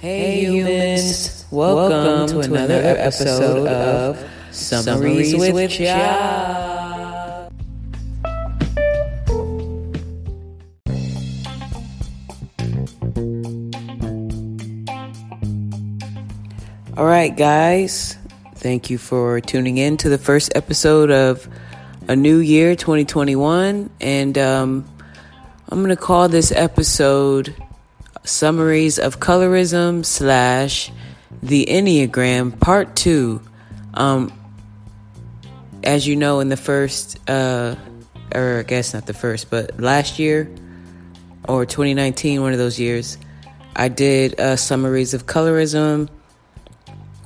Hey, humans, welcome, to, another episode of Summaries, with, with Cha. All right, guys, thank you for tuning in to the first episode of a new year, 2021, and um, I'm going to call this episode Summaries of Colorism slash the Enneagram Part 2. Um, as you know, in the first, uh, or I guess not the first, but last year or 2019, one of those years, I did uh, summaries of colorism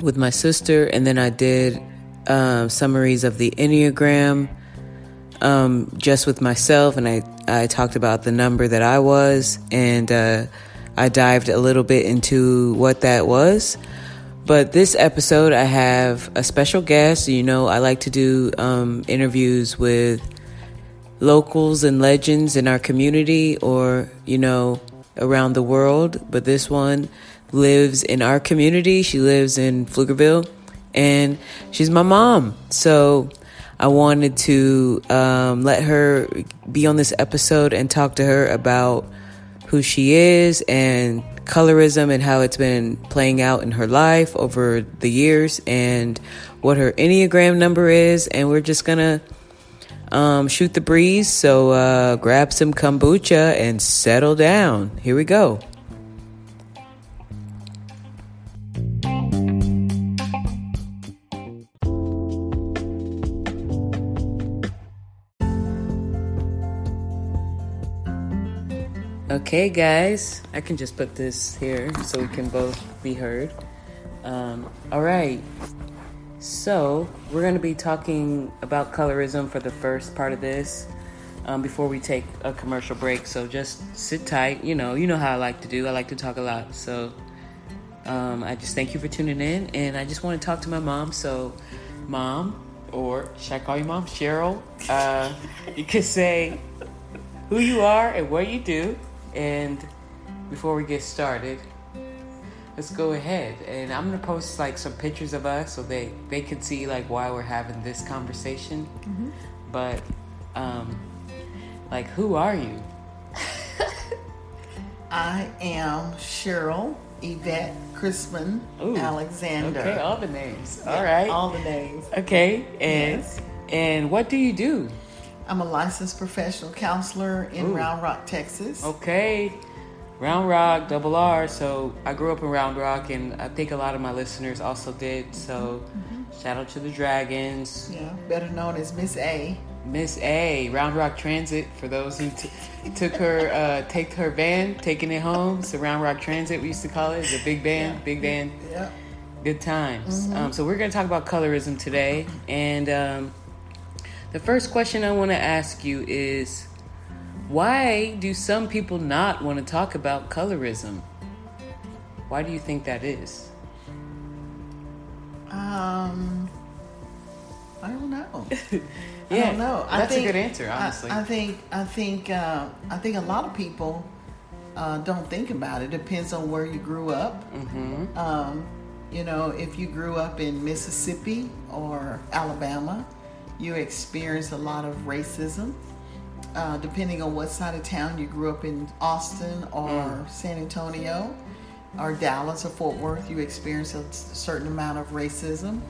with my sister, and then I did uh, summaries of the Enneagram um, just with myself, and I, I talked about the number that I was, and uh, I dived a little bit into what that was. But this episode, I have a special guest. You know, I like to do um, interviews with locals and legends in our community or, you know, around the world. But this one lives in our community. She lives in Pflugerville, and she's my mom. So I wanted to um, let her be on this episode and talk to her about who she is and colorism and how it's been playing out in her life over the years and what her Enneagram number is. And we're just going to um, shoot the breeze. So uh, grab some kombucha and settle down. Here we go. Okay, guys, I can just put this here so we can both be heard. Um, all right, so we're going to be talking about colorism for the first part of this um, before we take a commercial break. So just sit tight. You know, you know how I like to do. I like to talk a lot. So um, I just thank you for tuning in, and I just want to talk to my mom. So, mom, or should I call you mom, Cheryl? Uh, you could say who you are and what you do. And before we get started, let's go ahead and I'm gonna post like some pictures of us so they they can see like why we're having this conversation. Mm-hmm. But um, like, who are you? I am Cheryl Yvette Crispin Ooh, Alexander. Okay, all the names. Yeah, all right, all the names. Okay, and yes. and what do you do? I'm a licensed professional counselor in Ooh. Round Rock, Texas. Okay. Round Rock, double R. So I grew up in Round Rock, and I think a lot of my listeners also did. So mm-hmm. shout out to the Dragons. Yeah, better known as Miss A. Miss A, Round Rock Transit. For those who t- took her, uh, take her van, taking it home. So Round Rock Transit, we used to call it, the big van, yeah. big van. Yeah. Good times. Mm-hmm. Um, so we're gonna talk about colorism today, and. Um, the first question I want to ask you is why do some people not want to talk about colorism? Why do you think that is? Um, I don't know. yeah, I don't know. I that's think, a good answer, honestly. I, I think I think uh, I think a lot of people uh, don't think about it. Depends on where you grew up. Mm-hmm. Um, you know, if you grew up in Mississippi or Alabama, you experience a lot of racism. Uh, depending on what side of town you grew up in, Austin or mm. San Antonio or Dallas or Fort Worth, you experience a certain amount of racism.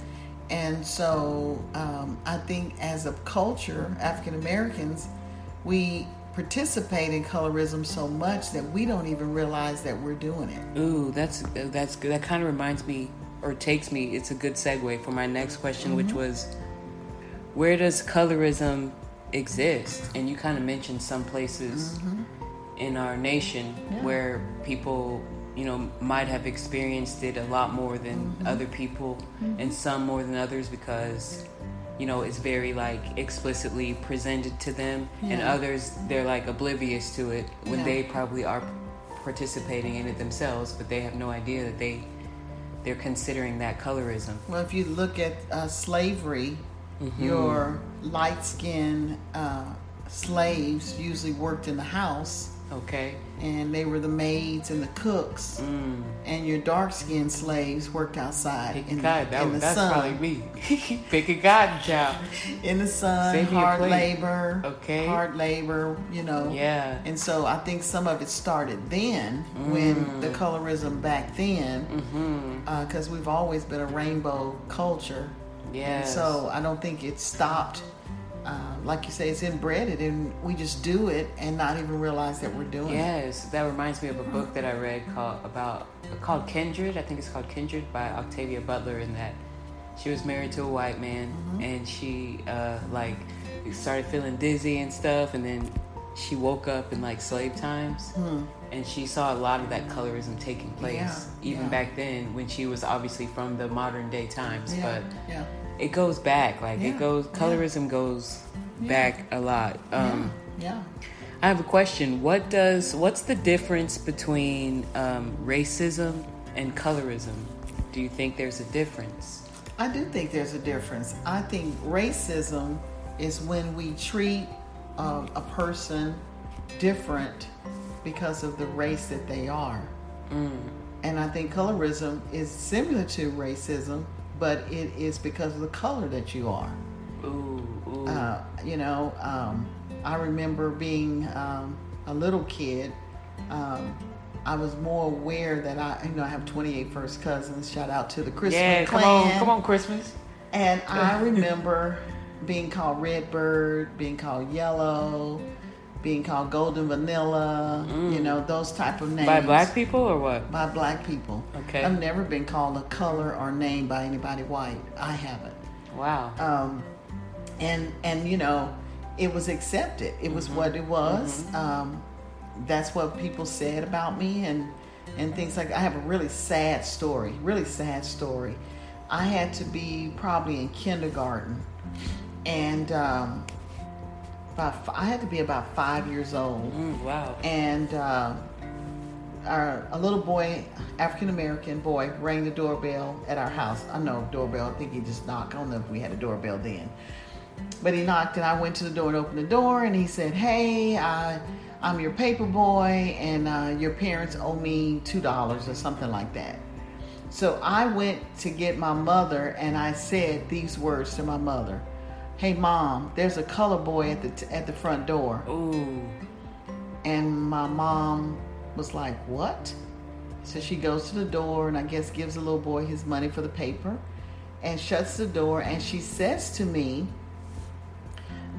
And so um, I think as a culture, African Americans, we participate in colorism so much that we don't even realize that we're doing it. Ooh, that's that's good. That kind of reminds me or takes me. It's a good segue for my next question, mm-hmm. which was where does colorism exist? And you kind of mentioned some places mm-hmm. in our nation yeah. where people, you know, might have experienced it a lot more than mm-hmm. other people, mm-hmm. and some more than others because, you know, it's very like explicitly presented to them, yeah. and others they're like oblivious to it when yeah. they probably are participating in it themselves, but they have no idea that they they're considering that colorism. Well, if you look at uh, slavery mm-hmm. your light skinned uh, slaves usually worked in the house Okay. and they were the maids and the cooks, Mm. and your dark skinned slaves worked outside Picking in, cotton. That, in the that's sun. probably me. Picking cotton, child. in the sun, Save hard labor, Okay. hard labor, you know. Yeah. And so I think some of it started then, when the colorism back then, Mm-hmm. because we've always been a rainbow culture. And Yes. so I don't think it stopped. Uh, like you say, it's inbred, and we just do it and not even realize that we're doing it. Yes, that reminds me of a book that I read called about called Kindred. I think it's called Kindred by Octavia Butler. In that, she was married to a white man, and she uh, like started feeling dizzy and stuff, and then she woke up in like slave times, and she saw a lot of that colorism taking place, Yeah, even yeah. back then when she was obviously from the modern day times, Yeah, but yeah. it goes back. Like it goes, colorism goes back a lot. Um, yeah. I have a question. What does what's the difference between um, racism and colorism? Do you think there's a difference? I do think there's a difference. I think racism is when we treat um, a person different because of the race that they are. And I think colorism is similar to racism, but it is because of the color that you are. Ooh, ooh. Uh, you know, um, I remember being um, a little kid. Um, I was more aware that I, you know, I have 28 first cousins. Shout out to the Crispin yeah, come clan. on, come on, Crispin. And I remember being called Redbird, being called Yellow, being called Golden Vanilla. You know, those type of names By black people or what? by black people. Okay. I've never been called a color or name by anybody white. I haven't Wow. um, and and you know it was accepted it was what it was um, that's what people said about me and and things like i have a really sad story really sad story i had to be probably in kindergarten and um, about f- i had to be about five years old Mm, wow. and uh, our, a little boy, African American boy, rang the doorbell at our house. I know doorbell. I think he just knocked. I don't know if we had a doorbell then, but he knocked, and I went to the door and opened the door, and he said, "Hey, I, I'm your paper boy, and uh, your parents owe me two dollars or something like that." So I went to get my mother, and I said these words to my mother. Hey mom, there's a color boy at the t- at the front door. Ooh. And my mom was like, What? So she goes to the door and I guess gives the little boy his money for the paper and shuts the door. And she says to me,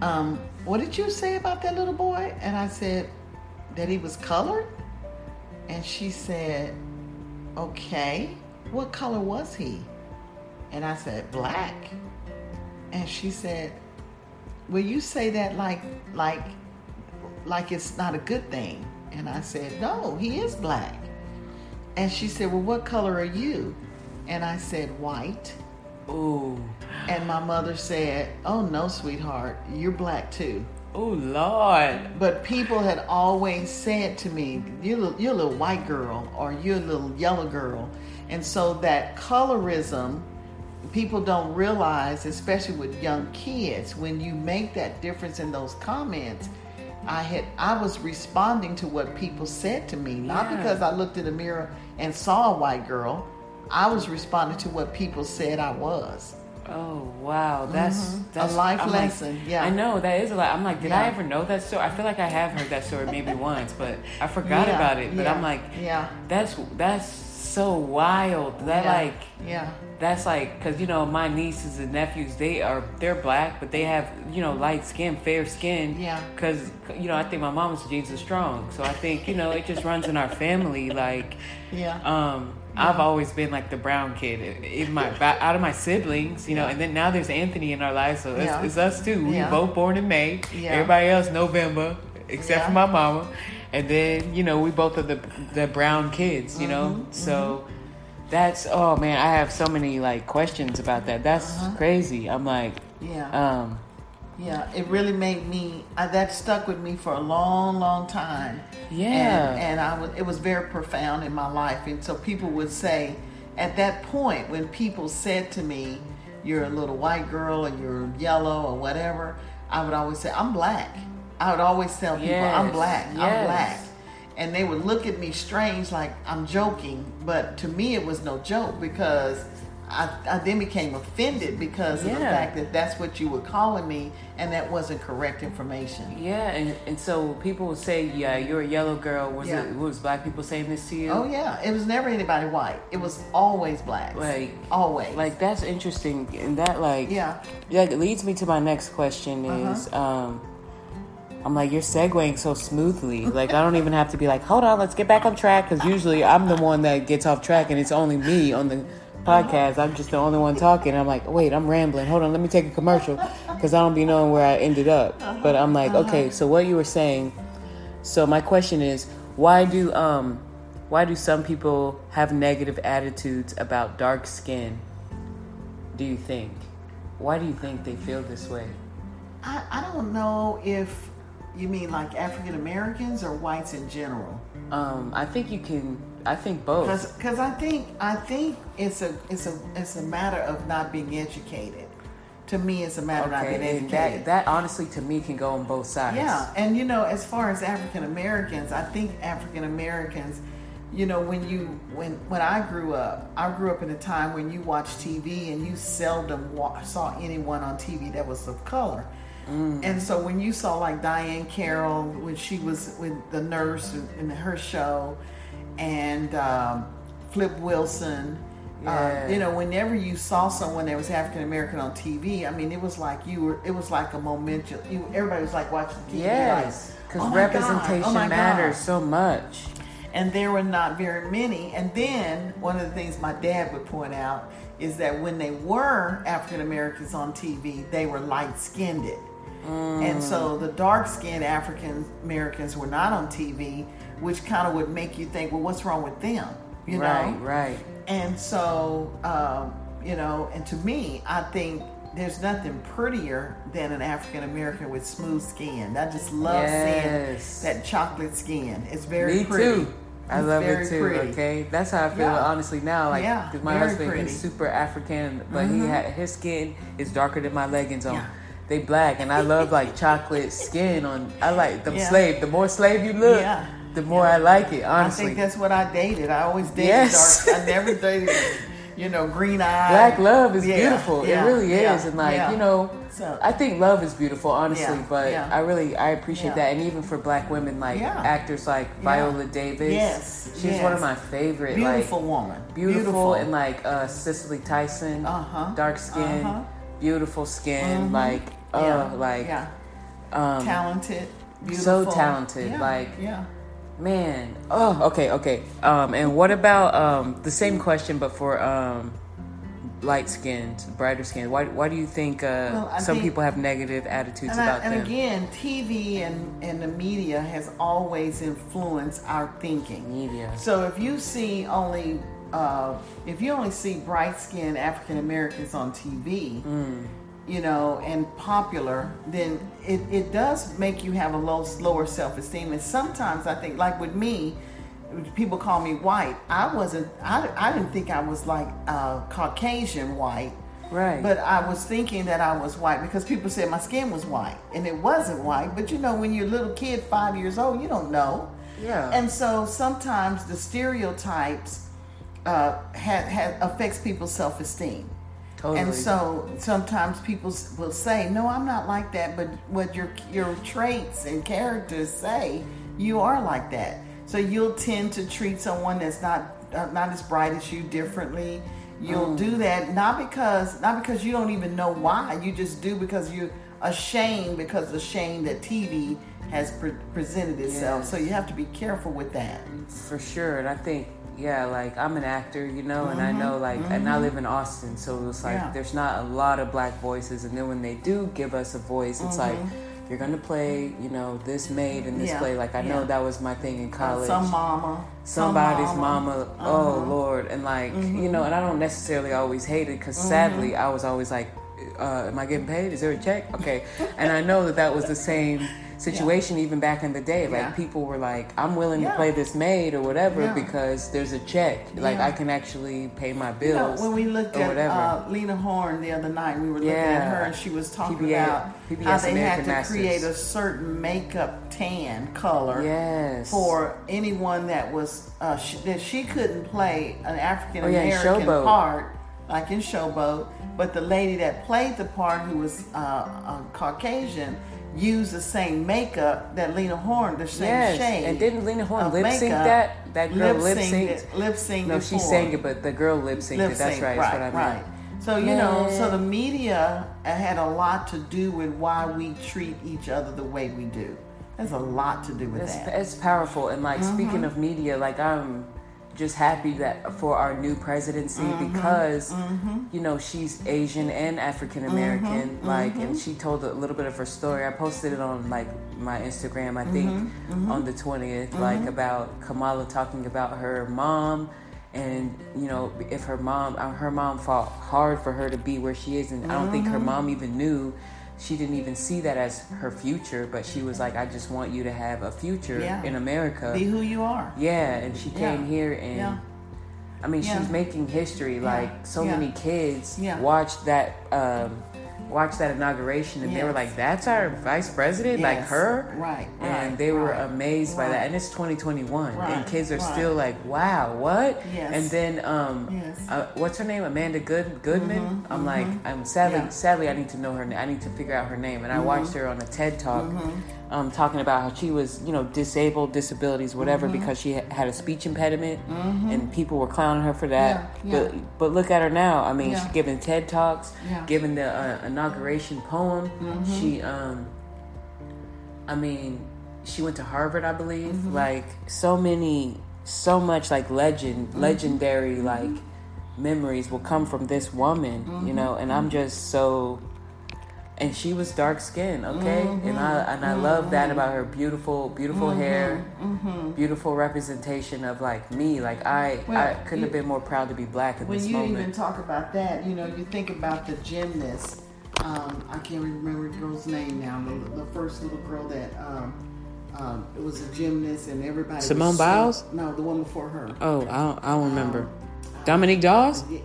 um, What did you say about that little boy? And I said, That he was colored? And she said, Okay, what color was he? And I said, Black. And she said, Will you say that like, like, like it's not a good thing. And I said, No, he is black. And she said, Well, what color are you? And I said, White. Ooh. And my mother said, Oh, no, sweetheart, you're black too. Ooh, Lord. But people had always said to me, You're, you're a little white girl or you're a little yellow girl. And so that colorism, people don't realize, especially with young kids, when you make that difference in those comments. I had I was responding to what people said to me, not Yeah. because I looked in the mirror and saw a white girl. I was responding to what people said I was. Oh wow, that's that's Mm-hmm. life I'm like- lesson, yeah. I know that is a lot. I'm like, did I ever know that story? I feel like I have heard that story maybe once, but I forgot Yeah, about it. But yeah, I'm like, yeah. that's that's so wild. That yeah, like yeah. That's like because you know my nieces and nephews they are they're black but they have you know light skin fair skin Yeah. because you know i think my mom's genes are strong so i think you know it just runs in our family like Yeah. um i've always been like the brown kid in my out of my siblings you know Yeah. and then now there's anthony in our lives so it's, Yeah. it's us too we Yeah. both born in may Yeah. everybody else november except Yeah. for my mama and then you know we both are the the brown kids you know Mm-hmm. so that's oh man, I have so many like questions about that. That's Uh-huh. crazy. I'm like, Yeah. um, Yeah, it really made me. Uh, that stuck with me for a long, long time. Yeah. and, and I was. It was very profound in my life, and so people would say, at that point, when people said to me, "You're a little white girl, or you're yellow, or whatever," I would always say, "I'm black." I would always tell people, I'm Yes, black, I'm black. And they would look at me strange like I'm joking, but to me it was no joke because I, I then became offended because of the fact that that's what you were calling me and that wasn't correct information. Yeah, and, and so people would say, "Yeah, you're a yellow girl." Was Yeah. it was black people saying this to you? Oh yeah, it was never anybody white. It was always black. Like- always. Like that's interesting, and that like yeah. yeah, it leads me to my next question Uh-huh. is um I'm like you're segueing so smoothly. Like I don't even have to be like, hold on, let's get back on track because usually I'm the one that gets off track and it's only me on the podcast. I'm just the only one talking. I'm like, wait, I'm rambling. Hold on, let me take a commercial because I don't be knowing where I ended up. But I'm like, okay, so what you were saying. So my question is, why do um why do some people have negative attitudes about dark skin? Do you think? Why do you think they feel this way? I, I don't know if you mean like African Americans or whites in general. Um, I think you can. I think both. Because I think I think it's a it's a it's a matter of not being educated. To me, it's a matter of not being educated. that that honestly to me can go on both sides. Yeah, and you know, as far as African Americans, I think African Americans, you know, when you when when I grew up, I grew up in a time when you watched TV and you seldom wa- saw anyone on TV that was of color. And so when you saw like Diahann Carroll when she was with the nurse in her show, and um, Flip Wilson. Yeah. Uh, you know, whenever you saw someone that was African American on TV, I mean, it was like you were. It was like a momentum. You, everybody was like watching TV. Yes, like, because "Oh my God, representation oh matters God." so much. And there were not very many. And then one of the things my dad would point out is that when they were African Americans on TV, they were light skinned. And so the dark skinned African Americans were not on TV, which kind of would make you think, well, what's wrong with them? You right, know? right. And so, um, you know, and to me, I think there's nothing prettier than an African American with smooth skin. I just love Yes. seeing that chocolate skin. It's very Me pretty. too. I It's love it too. pretty. Okay, that's how I feel Yeah. honestly now. Like, Yeah, my husband, pretty. he's super African, but he had his skin is darker than my leggings on. Yeah. They black, and I love like chocolate skin on. I like them Yeah. slave. The more slave you look, Yeah. the more I like it. I Honestly, think that's what I dated. I always dated Yes. dark. I never dated, you know, green eyes. Black love is Yeah, beautiful. yeah, it really is, and like yeah. you know, So- I think love is beautiful, honestly. Yeah, but yeah. I really I appreciate Yeah. that, and even for Black women, like Yeah. actors like Yeah. Viola Davis. Yes, she's one of my favorite. Beautiful like, woman. beautiful, and like uh, Cicely Tyson, Uh-huh, dark skin, uh-huh. beautiful skin, Mhm. like uh, yeah, like yeah, um, talented, beautiful. So talented, Yeah, like- yeah. Man. Oh, okay, okay. Um, and what about um the same question but for um light skinned, brighter skinned? Why why do you think uh Well, some think- people have negative attitudes about I, and them? again, TV and, and the media has always influenced our thinking. Media. So if you see only uh, if you only see bright skinned African Americans on TV, Mm. You know, and popular, then it, it does make you have a low lower self esteem. And sometimes I think, like with me, people call me white. I wasn't. I, I didn't think I was like uh, Caucasian white. Right. But I was thinking that I was white because people said my skin was white, and it wasn't white. But you know, when you're a little kid, five years old, you don't know. Yeah. And so sometimes the stereotypes uh, ha ha affects people's self esteem. Totally. And so sometimes people will say, "No, I'm not like that," but what your your traits and characters say, you are like that. So you'll tend to treat someone that's not uh, not as bright as you differently. You'll Mm. do that not because not because you don't even know why. You just do because you're ashamed because the shame that TV has pre- presented itself. Yes. So you have to be careful with that. For sure, and I think yeah, like I'm an actor, you know, and I Mm-hmm. know like, and I live in Austin, so it's like Yeah. there's not a lot of black voices, and then when they do give us a voice, it's like you're gonna play, you know, this maid in this Mm-hmm. Yeah, play. Like I know that was my thing in college. Some mama, some somebody's mama, oh Uh-huh. Mm-hmm. lord and like you know and i don't necessarily always hate it because sadly i was always like uh, am i getting paid is there a check okay and i know that that was the same situation even back in the day. Like Yeah. people were like, "I'm willing Yeah. to play this maid or whatever Yeah. because there's a check. Like Yeah. I can actually pay my You know, bills when we looked at whatever." uh, Lena Horne the other night, we were looking at her and she was talking PBS about PBS how they American had to create a certain makeup tan color yes. for anyone that was uh, sh- that she couldn't play an African Oh, yeah, American Showboat. part like in Showboat, but the lady that played the part who was uh, uh, Caucasian used the same makeup that Lena Horne, the same Yes, shade. and didn't Lena Horne lip sync that? That girl lip synced. Lip synced No, she sang it, but the girl lip synced it. That's right. right, That's what I right. So you know, so the media had a lot to do with why we treat each other the way we do. There's a lot to do with It's, that. it's powerful. And like speaking mm-hmm. of media, like I'm just happy that for our new presidency mm-hmm. because mm-hmm. you know she's Asian and African American. Mm-hmm. Like, and she told a little bit of her story. I posted it on like my Instagram. I think on the 20th, like about Kamala talking about her mom. And you know, if her mom, uh, her mom fought hard for her to be where she is, and I don't think her mom even knew she didn't even see that as her future, but she was like, I just want you to have a future Yeah. in America. Be who you are. yeah, and she came Yeah. here and Yeah. I mean she's making history. Like so many kids Yeah. watched that um watched that inauguration and they were like, That's our vice president, like her? Right, And right, they were right, amazed by that. And it's twenty twenty one and kids are right. still like, Wow, what? Yes. And then um Yes. uh, what's her name? Amanda Good Goodman. I'm like, I'm sadly Yeah. sadly I need to know her name. I need to figure out her name. And I watched her on a TED talk um, talking about how she was, you know, disabled, disabilities, whatever, Mm-hmm. because she had a speech impediment, and people were clowning her for that. Yeah, yeah. But but look at her now. I mean, Yeah. she's giving TED talks, giving the uh, inauguration poem. Mm-hmm. She, um, I mean, she went to Harvard, I believe. Mm-hmm. Like so many, so much like legend, Mm-hmm. legendary like memories will come from this woman, you Mm-hmm. know. And I'm just so and she was dark skinned okay Mm-hmm. and i and i love that about her beautiful beautiful hair Mm-hmm. beautiful representation of like me like i Well, i couldn't have been more proud to be black in this. When this you moment even talk about that, you know, you think about the gymnast. Um, I can't remember the girl's name now. The, the first little girl that um, um, it was a gymnast, and everybody. was Simone so- Biles? No, the one before her. oh i don't, I don't remember dominique dawes Yeah,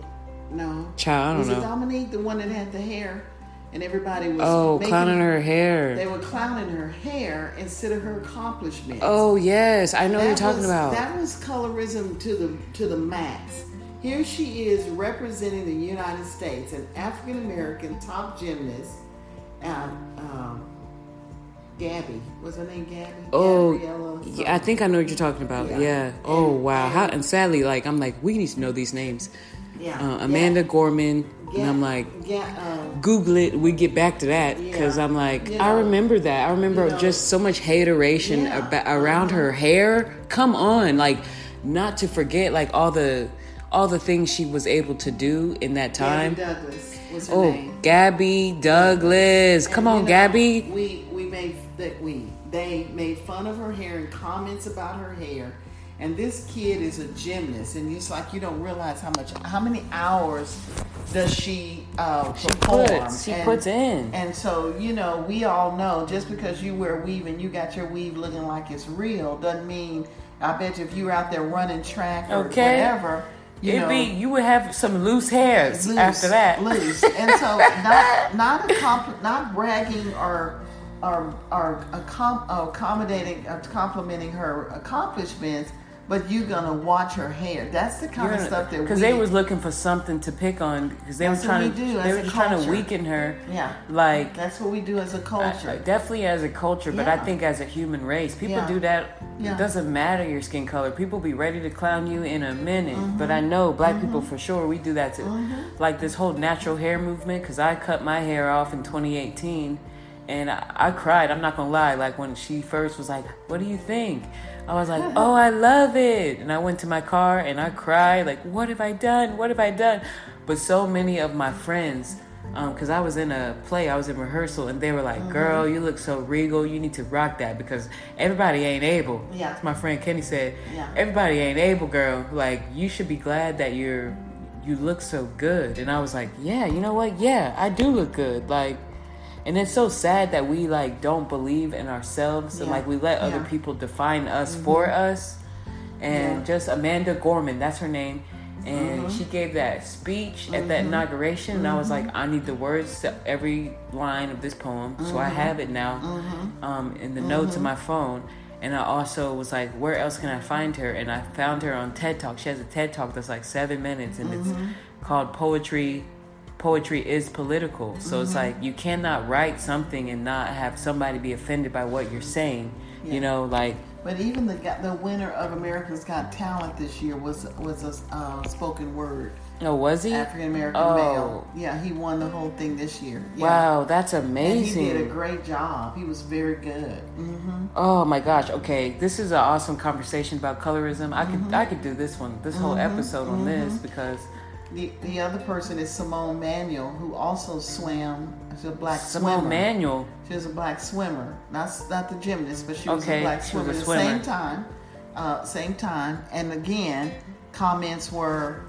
no. Child, I don't was know. it Dominique, the one that had the hair, and everybody was oh making- clowning her hair. They were clowning her hair instead of her accomplishments. oh yes i know what you're talking was, about That was colorism to the to the max. Here she is representing the United States, an African American top gymnast. Um, um, Gabby was her name Gabby? Oh, Gabriella yeah, I think I know what you're talking about. Yeah. Yeah. Oh wow. How and- and sadly, like I'm like, we need to know these names. Yeah. Uh, Amanda Gorman, and I'm like, yeah, um, Google it. We get back to that because Yeah. I'm like, You I remember that. I remember you know, just so much hateration Yeah. about, around her hair. Come on, like not to forget like all the all the things she was able to do in that time. Gabby Douglas was her Oh, name. Gabby Douglas. Come And, on, you know, Gabby. We we made that we they made fun of her hair and comments about her hair. And this kid is a gymnast, and it's like you don't realize how much, how many hours does she uh, perform? puts- she and, puts in. And so you know, we all know just because you wear weave and you got your weave looking like it's real doesn't mean. I bet you if you were out there running track or Okay. whatever, you It'd know, be you would have some loose hairs loose, after that. Loose. And so not not accom- not bragging or or or accom- accommodating or complimenting her accomplishments, but you're gonna watch her hair. That's the kind of stuff that we. because they was looking for something to pick on because they were trying to do they were trying to weaken her. Yeah. like that's what we do as a culture. definitely as a culture, but I think as a human race, people Yeah. do that. Yeah. It doesn't matter your skin color. People be ready to clown you in a minute. Mm-hmm. But I know black people for sure we do that too. Like this whole natural hair movement. Because I cut my hair off in 2018, and I, I cried. I'm not gonna lie. Like when she first was like, "What do you think?" I was like, "Oh, I love it," and I went to my car and I cried. Like, what have I done? What have I done? But so many of my friends because I was in a play, I was in rehearsal, and they were like, Mm-hmm. "Girl, you look so regal. You need to rock that because everybody ain't able." Yeah. As my friend Kenny said, Yeah. "Everybody ain't able, girl. Like you should be glad that you're you look so good." And I was like, "Yeah, you know what? Yeah, I do look good. Like." And it's so sad that we like don't believe in ourselves and like we let other people define us mm-hmm. for us. And Yeah. just amanda gorman that's her name. And mm-hmm. she gave that speech at that mm-hmm. inauguration and i was like i need the words to every line of this poem so i have it now um, in the notes of my phone. And i also was like where else can i find her? And i found her on ted talk. She has a ted talk that's like seven minutes and it's called poetry poetry is political so it's like you cannot write something and not have somebody be offended by what you're saying Yeah. you know like But even the the winner of America's Got Talent this year was was a uh, spoken word oh was he African American Oh. male. Yeah, he won the whole thing this year. Yeah. wow that's And amazing he did a great job. He was very good. hmm Oh my gosh. Okay, this is an awesome conversation about colorism. I could I could do this one, this whole episode on this because The, the other person is Simone Manuel, who also swam. She's a black swimmer. Simone swimmer. Manuel. She was a black swimmer, not not the gymnast, but she was Okay, a black she was swimmer. a At the swimmer. same time, uh, same time, and again, comments were,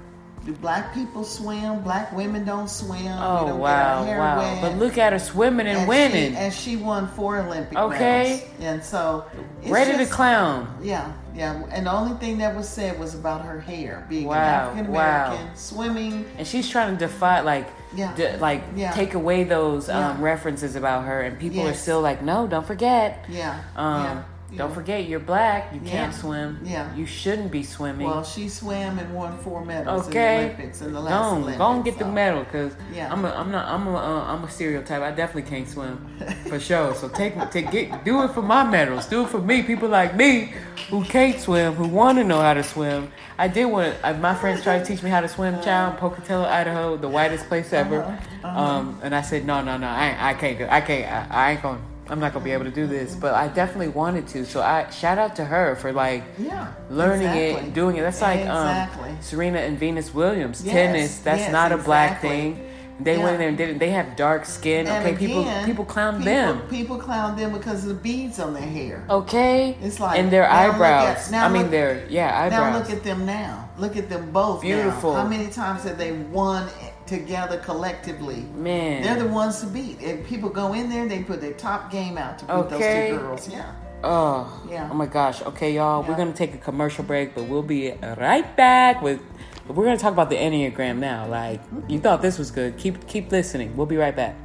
"Do black people swim? Black women don't swim. Oh don't wow, get our hair wow. wet." But look at her swimming and, and winning. She, and she won four Olympic Okay. medals. And so, it's Ready just- to clown. Yeah, yeah. And the only thing that was said was about her hair being Wow, an African American, wow. swimming. And she's trying to defy like Yeah. d- like Yeah. take away those um, references about her and people are still like, No, don't forget. Yeah. Um yeah. Don't yeah. forget you're black, you Yeah. can't swim. Yeah. You shouldn't be swimming. Well, she swam and won four medals Okay. in the Olympics in the last on, Olympics. go and get the medal, cause Yeah. I'm a, I'm not, I'm a, uh, I'm a stereotype. I definitely can't swim, for sure. So take, take, get, do it for my medals. Do it for me. People like me, who can't swim, who want to know how to swim. I did want. to, my friends tried to teach me how to swim. Child, Pocatello, Idaho, the whitest place ever. Uh-huh, Um, and I said, no, no, no, I, I can't go. I can't. I, I ain't going. I'm not gonna be able to do this. But I definitely wanted to. So I shout out to her for like Yeah. learning exactly. it, and doing it. That's like exactly. um, Serena and Venus Williams Yes, tennis. That's yes, not a black thing. They Yeah. went in there and did it. They have dark skin. And okay, people again, people clown people, them. People clown them because of the beads on their hair. Okay, It's like and their now eyebrows. at- now I mean, look- their yeah eyebrows. Now look at them now. Look at them both. now. Beautiful. How many times have they won together collectively? Man. They're the ones to beat. And people go in there, they put their top game out to beat Okay. those two girls. Yeah. Oh, Yeah. oh my gosh. Okay, y'all, we're gonna take a commercial break, but we'll be right back with. We're gonna talk about the enneagram now. Like you thought this was good. Keep keep listening. We'll be right back.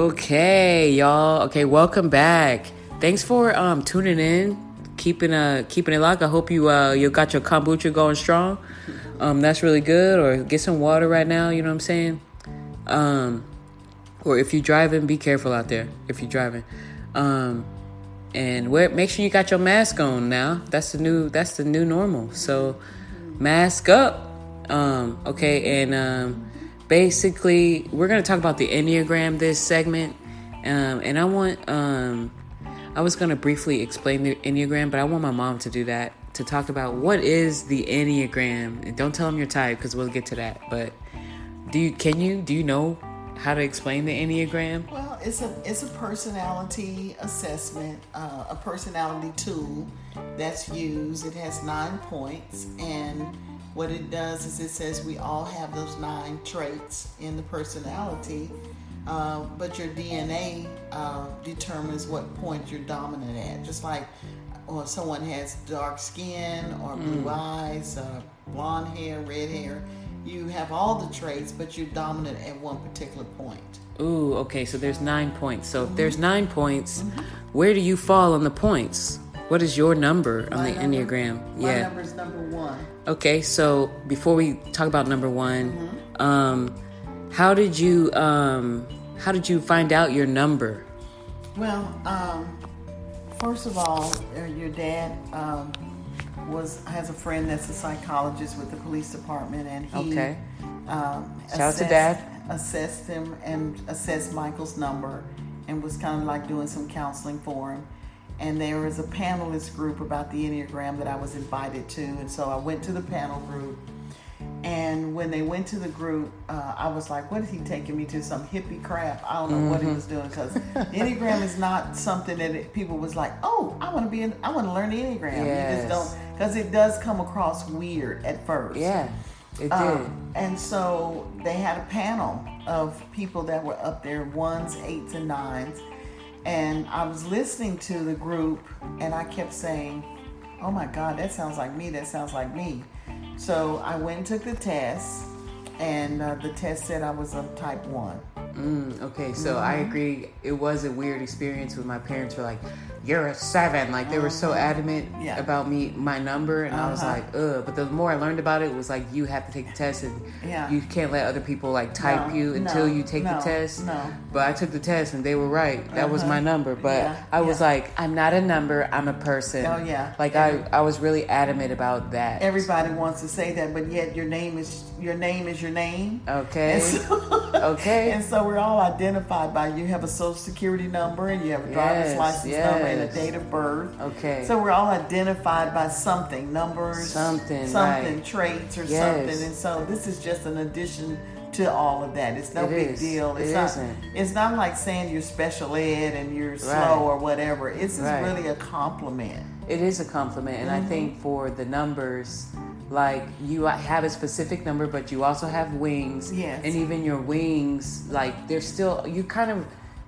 Okay, y'all. Okay, welcome back. Thanks for um tuning in, keeping uh keeping it locked. I hope you uh you got your kombucha going strong. Um, that's really good. Or get some water right now. You know what I'm saying? Um, or if you're driving, be careful out there. If you're driving, um, and wear make sure you got your mask on now. That's the new that's the new normal. So mask up. Um, okay, and um, basically we're gonna talk about the enneagram this segment. Um, and I want um, I was gonna briefly explain the enneagram, but I want my mom to do that to talk about what is the enneagram. And don't tell them your type because we'll get to that. But do you can you do you know how to explain the enneagram? Well, it's a it's a personality assessment, uh, a personality tool that's used. It has nine points, and what it does is it says we all have those nine traits in the personality, uh, but your DNA uh, determines what point you're dominant at. Just like, or someone has dark skin or blue eyes, uh, blonde hair, red hair. You have all the traits, but you're dominant at one particular point. Ooh, okay, so there's nine points. So if there's nine points, where do you fall on the points? What is your number on My the number? Enneagram? My yeah. number is number one. Okay, so before we talk about number one, um, how did you um, how did you find out your number? Well, um, first of all, uh, your dad um, was has a friend that's a psychologist with the police department, and he Okay. um, Shout out to Dad. Assessed him and assessed Michael's number, and was kind of like doing some counseling for him. And there was a panelist group about the Enneagram that I was invited to, and so I went to the panel group. And when they went to the group, uh, I was like, "What is he taking me to? Some hippie crap? I don't know what he Mm-hmm. was doing because Enneagram is not something that it, people was like, oh, I want to be, in, I want to learn the Enneagram. You just don't, because it does come across weird at first. Yeah, it did. Um, and so they had a panel of people that were up there, ones, eights, and nines. And I was listening to the group, and I kept saying, "Oh my God, that sounds like me. That sounds like me." So I went and took the test, and uh, the test said I was of type one. Mm, okay, so I Mm-hmm. agree. It was a weird experience when my parents were like, "You're a seven. Like they were so adamant Uh-huh. Yeah. about me, my number, and I was Uh-huh. like, "Ugh." But the more I learned about it, it was like you have to take the test, and Yeah. you can't let other people like type No, you until no, you take no, the test. no. But I took the test, and they were right. That was Uh-huh. my number. But Yeah, I was like, "I'm not a number. I'm a person." Oh, yeah. Like I, I was really adamant about that. Everybody wants to say that, but yet your name is your name is your name. Okay. And so, Okay. And so we're all identified by you have a social security number and you have a driver's Yes, license number and a date of birth. Okay. So we're all identified by something, numbers, Something, something, right. traits or Yes. something. And so this is just an addition to all of that. It's no It big is. deal. It's It not isn't. it's not like saying you're special ed and you're slow or whatever. It's just Right. really a compliment. It is a compliment, and I think Mm-hmm. for the numbers, like you have a specific number, but you also have wings. Yes. And even your wings, like they're still you kind of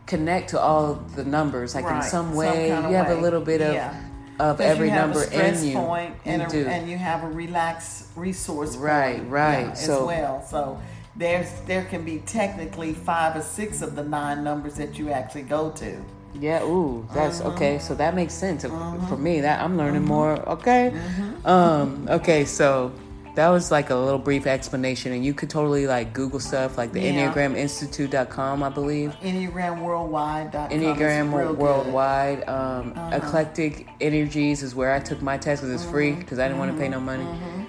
connect to all the numbers, like in Right, some some way. kind of you have a little bit of Yeah. of every number in you. point and, you a, and you have a relaxed resource Right, point, right. yeah, So- as well. So there's there can be technically five or six of the nine numbers that you actually go to. Yeah, ooh, that's Mm-hmm. okay. So that makes sense for me. That I'm learning more. Okay, Mm-hmm. um, okay. So that was like a little brief explanation, and you could totally like Google stuff like the Yeah. EnneagramInstitute.com, I believe. EnneagramWorldwide.com. Enneagram real good. Worldwide. Um, Uh-huh. Eclectic Energies is where I took my test because it's free because I didn't want to pay no money,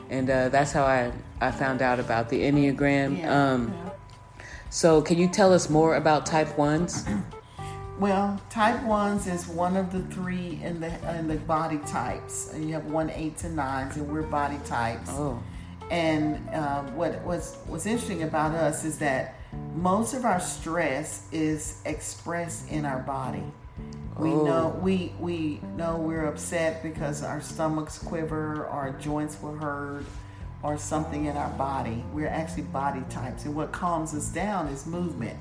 and uh, that's how I I found out about the Enneagram. Yeah, Um, yeah. So can you tell us more about Type Ones? Well, type ones is one of the three in the in the body types. And You have one, eights, and nines, and we're body types. Oh, And uh, what what's what's interesting about us is that most of our stress is expressed in our body. We Oh. know we we know we're upset because our stomachs quiver, our joints were hurt, or something in our body. We're actually body types, and what calms us down is movement,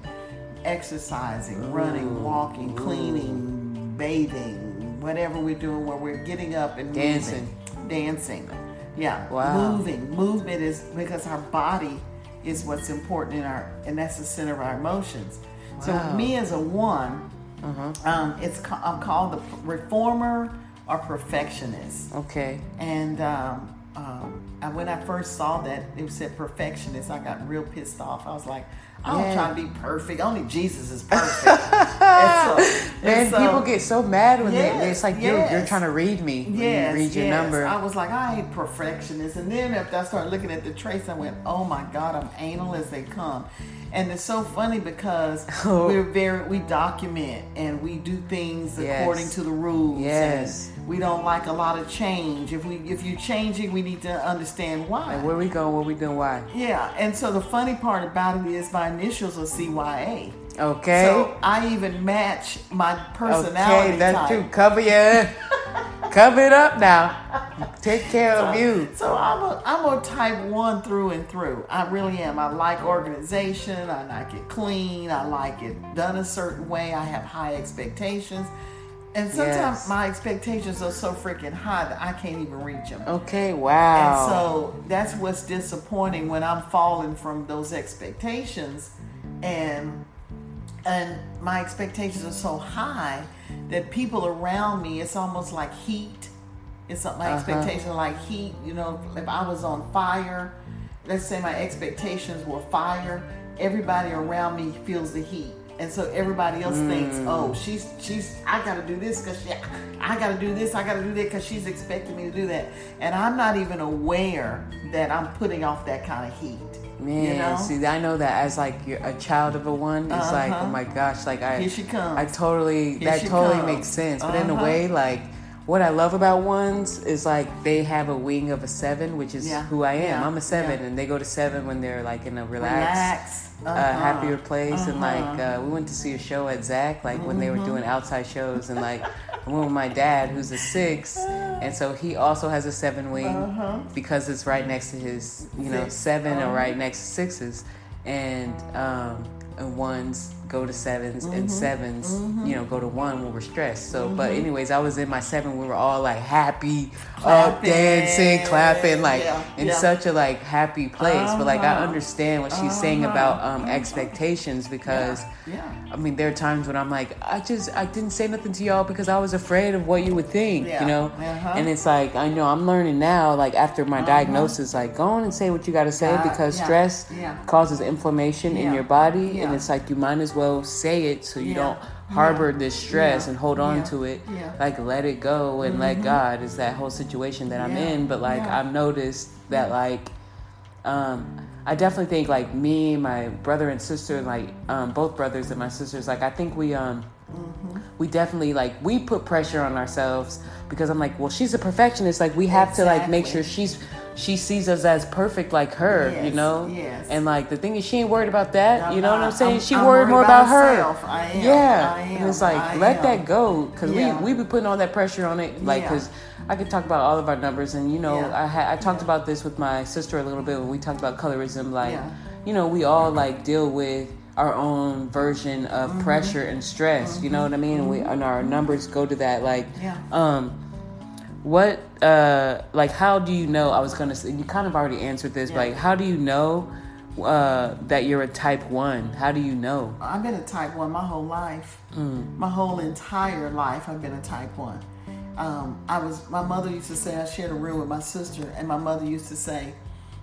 exercising, running, walking, cleaning, bathing, whatever we're doing, where we're getting up and moving. Dancing. dancing. Yeah, Wow. moving. Movement is because our body is what's important in our, and that's the center of our emotions. So me as a one, Uh-huh. um, it's I'm called the reformer or perfectionist. okay. And um, um, and when I first saw that it said perfectionist, I got real pissed off. I was like, I don't Yeah. try to be perfect. Only Jesus is perfect. and so, Man, people get so mad when Yes, they, it's like you're, you're trying to read me Yes, you read your yes. number. I was like, I ain't perfectionist. And then after I started looking at the traits, I went, oh my God, I'm anal as they come. And it's so funny because Oh. we're very, we document and we do things Yes. according to the rules. Yes. We don't like a lot of change. If we, if you're changing, we need to understand why. Like, where we going? What we doing? Why? yeah. And so the funny part about it is my initials are CYA. Okay. So I even match my personality okay, that's type. true. Cover your, cover it up now. Take care of you. So I'm a I'm a type one through and through. I really am. I like organization. I like it clean. I like it done a certain way. I have high expectations, and sometimes Yes. my expectations are so freaking high that I can't even reach them. Okay. Wow. And so that's what's disappointing when I'm falling from those expectations, and and my expectations are so high that people around me, it's almost like heat. It's my Uh-huh. expectations like heat. You know, if I was on fire, let's say my expectations were fire, everybody around me feels the heat. And so everybody else thinks, Mm. oh, she's she's I gotta do this because she, I gotta do this, I gotta do that because she's expecting me to do that, and I'm not even aware that I'm putting off that kind of heat. Man, you know? see, I know that as like you're a child of a one, it's like, Uh-huh. oh my gosh, like I, Here she comes. I totally, Here that totally comes. makes sense. But in a Uh-huh. way, like what I love about ones is like they have a wing of a seven, which is Yeah. who I am. Yeah. I'm a seven, Yeah. and they go to seven when they're like in a relaxed, Relax. uh, Uh-huh. happier place. And like Uh-huh. uh, we went to see a show at Zach, like when they Mm-hmm. were doing outside shows, and like I went with my dad, who's a six, and so he also has a seven wing Uh-huh. because it's right next to his, you know, Six. 7 Uh-huh. or right next to sixes, and um, and ones go to 7s Mm-hmm. and 7s you know, go to one when we're stressed. So, but Mm-hmm. anyways, I was in my seven. We were all like happy, up dancing, clapping, like Yeah, in yeah. such a like happy place. But like I Uh-huh. understand what she's saying Uh-huh. about um, expectations because. Yeah. I mean, there are times when I'm like, I just, I didn't say nothing to y'all because I was afraid of what you would think, you know? Uh-huh. And it's like, I know I'm learning now, like after my diagnosis, like go on and say what you got to say because stress yeah. causes inflammation in your body. And it's like, you might as well say it so you Yeah, don't harbor yeah, this stress yeah, and hold on to it. Mm-hmm. Like, let it go and let God is that whole situation that I'm in. But like. I've noticed that, like, um, I definitely think like me, my brother and sister, like um, both brothers and my sisters, like I think we um Mm-hmm. we definitely like we put pressure on ourselves because I'm like, well, she's a perfectionist. Like we have to like make sure she's she sees us as perfect like her, you know. yes. And like the thing is, she ain't worried about that. I'm you know what I'm saying? I'm- she I'm worried worried more about about, her. I am. Yeah. I And it's like I let am. that go because Yeah. we we be putting all that pressure on it. Like Yeah. because I could talk about all of our numbers, and you know, Yeah. I had I talked about this with my sister a little bit when we talked about colorism. Like, you know, we all like deal with our own version of Mm-hmm. pressure and stress. You know what I mean? And we and our numbers go to that. Like, Yeah. um, what uh like how do you know? I was gonna say you kind of already answered this. Yeah. But like, how do you know uh that you're a type one? How do you know? I've been a type one my whole life. Mm. My whole entire life, I've been a type one. Um, I was. My mother used to say I shared a room with my sister, and my mother used to say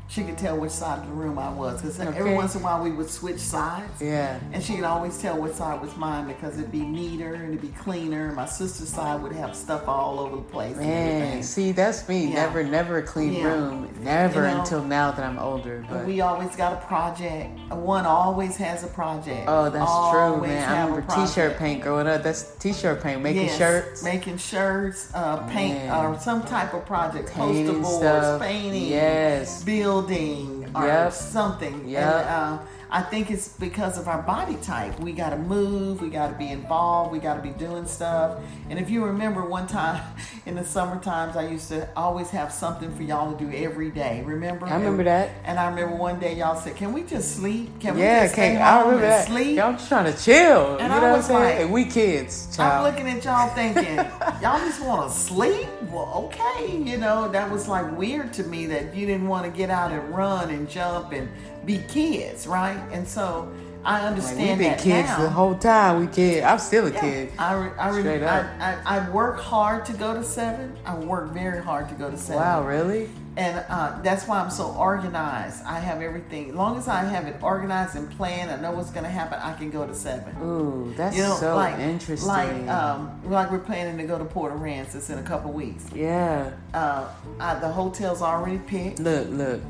she could tell which side of the room I was because every once in a while we would switch sides. Yeah. And she could always tell which side was mine because it'd be neater and it'd be cleaner. My sister's side would have stuff all over the place. Man, see, that's me. Yeah. Never, never a clean Yeah. room. Never You know, until now that I'm older. But We always got a project. One always has a project. oh, that's true, man. I remember T-shirt paint growing up. That's T-shirt paint, making Yes, shirts, making shirts, uh, paint, or some type of project, poster painting boards, stuff. painting, Yes. Building, or Yep. something. Yep. And, uh, I think it's because of our body type. We got to move. We got to be involved. We got to be doing stuff. And if you remember, one time in the summer times, I used to always have something for y'all to do every day. Remember? I remember and, that. And I remember one day y'all said, "Can we just sleep? Can we yeah, just stay. I home remember and that. sleep?" Y'all just trying to chill. And you I know what I'm was saying? like- and we kids, I'm looking at y'all thinking, y'all just want to sleep? Well, okay. You know, that was like weird to me that you didn't want to get out and run and jump and be kids, right? And so I understand Like, we've been that kids now. the whole time. We kid. I'm still a Yeah, kid. I, re- I, re- I, up. I, I work hard to go to seven. I work very hard to go to seven. Wow, really? And uh, that's why I'm so organized. I have everything. As long as I have it organized and planned, I know what's going to happen, I can go to seven. Ooh, that's You know, so like interesting. like um, like we're planning to go to Port Aransas in a couple weeks. yeah. Uh, I, the hotel's already picked. Look, look.